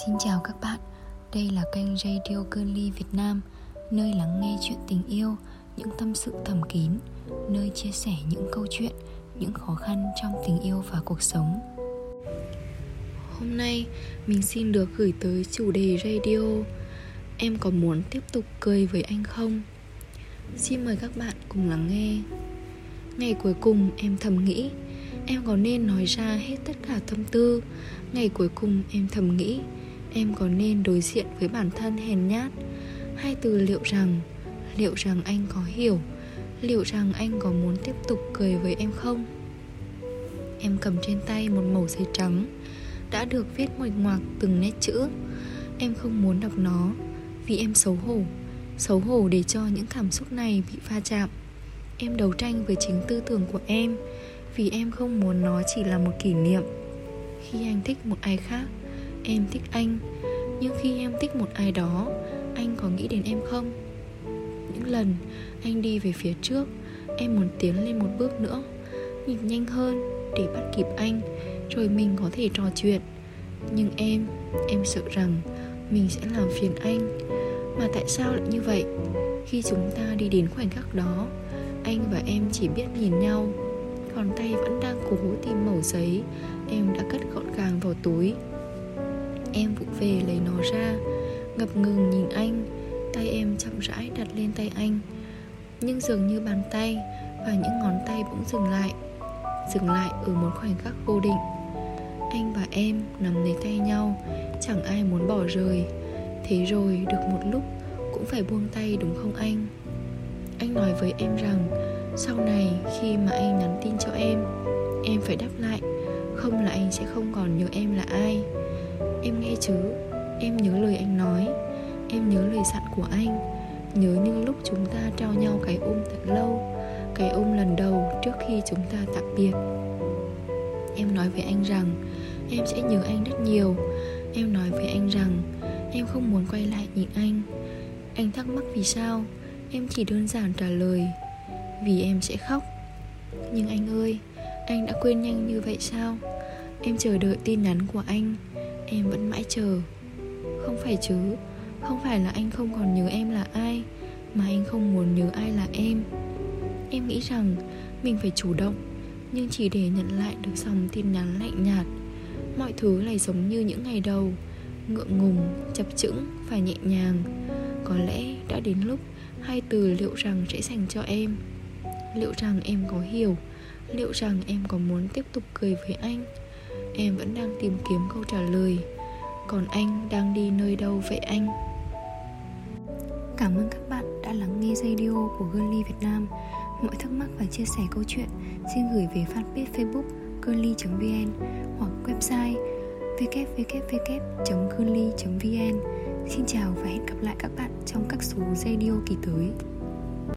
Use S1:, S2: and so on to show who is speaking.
S1: Xin chào các bạn, đây là kênh Radio Girly Việt Nam Nơi lắng nghe chuyện tình yêu, những tâm sự thầm kín Nơi chia sẻ những câu chuyện, những khó khăn trong tình yêu và cuộc sống. Hôm nay mình xin được gửi tới chủ đề radio. Em có muốn tiếp tục cười với anh không? Xin mời các bạn cùng lắng nghe. Ngày cuối cùng em thầm nghĩ Em có nên nói ra hết tất cả tâm tư. Ngày cuối cùng em thầm nghĩ Em có nên đối diện với bản thân hèn nhát? Hay từ liệu rằng Liệu rằng anh có hiểu? Liệu rằng anh có muốn tiếp tục cười với em không? Em cầm trên tay một mẩu giấy trắng, Đã được viết ngoạch ngoạc từng nét chữ. Em không muốn đọc nó, Vì em xấu hổ Xấu hổ để cho những cảm xúc này bị pha chạm. Em đấu tranh với chính tư tưởng của em, Vì em không muốn nó chỉ là một kỷ niệm. Khi anh thích một ai khác Em thích anh Nhưng khi em thích một ai đó Anh có nghĩ đến em không? Những lần anh đi về phía trước Em muốn tiến lên một bước nữa Nhịp nhanh hơn để bắt kịp anh Rồi mình có thể trò chuyện Nhưng em, em sợ rằng Mình sẽ làm phiền anh Mà tại sao lại như vậy? Khi chúng ta đi đến khoảnh khắc đó Anh và em chỉ biết nhìn nhau Còn tay vẫn đang cố tìm mẩu giấy Em đã cất gọn gàng vào túi Em vụt về lấy nó ra. Ngập ngừng nhìn anh. Tay em chậm rãi đặt lên tay anh. Nhưng dường như bàn tay Và những ngón tay bỗng dừng lại. Dừng lại ở một khoảnh khắc vô định. Anh và em nắm lấy tay nhau. Chẳng ai muốn bỏ rời. Thế rồi được một lúc Cũng phải buông tay đúng không anh? Anh nói với em rằng, Sau này khi mà anh nhắn tin cho em Em phải đáp lại. Không là anh sẽ không còn nhớ em là ai. Em nghe chứ? Em nhớ lời anh nói. Em nhớ lời dặn của anh. Nhớ những lúc chúng ta trao nhau cái ôm thật lâu. Cái ôm lần đầu trước khi chúng ta tạm biệt. Em nói với anh rằng, Em sẽ nhớ anh rất nhiều. Em nói với anh rằng, Em không muốn quay lại nhìn anh. Anh thắc mắc vì sao? Em chỉ đơn giản trả lời, Vì em sẽ khóc. Nhưng anh ơi, Anh đã quên nhanh như vậy sao? Em chờ đợi tin nhắn của anh. Em vẫn mãi chờ. Không phải chứ Không phải là anh không còn nhớ em là ai Mà anh không muốn nhớ ai là em. Em nghĩ rằng Mình phải chủ động Nhưng chỉ để nhận lại được dòng tin nhắn lạnh nhạt. Mọi thứ lại giống như những ngày đầu Ngượng ngùng, chập chững, phải nhẹ nhàng. Có lẽ đã đến lúc Hai từ liệu rằng sẽ dành cho em. Liệu rằng em có hiểu Liệu rằng em có muốn tiếp tục cười với anh? Em vẫn đang tìm kiếm câu trả lời. Còn anh đang đi nơi đâu vậy anh? Cảm ơn các bạn đã lắng nghe radio của Girly Việt Nam. Mọi thắc mắc và chia sẻ câu chuyện, Xin gửi về fanpage facebook girly.vn Hoặc website www.girly.vn Xin chào và hẹn gặp lại các bạn trong các số radio kỳ tới.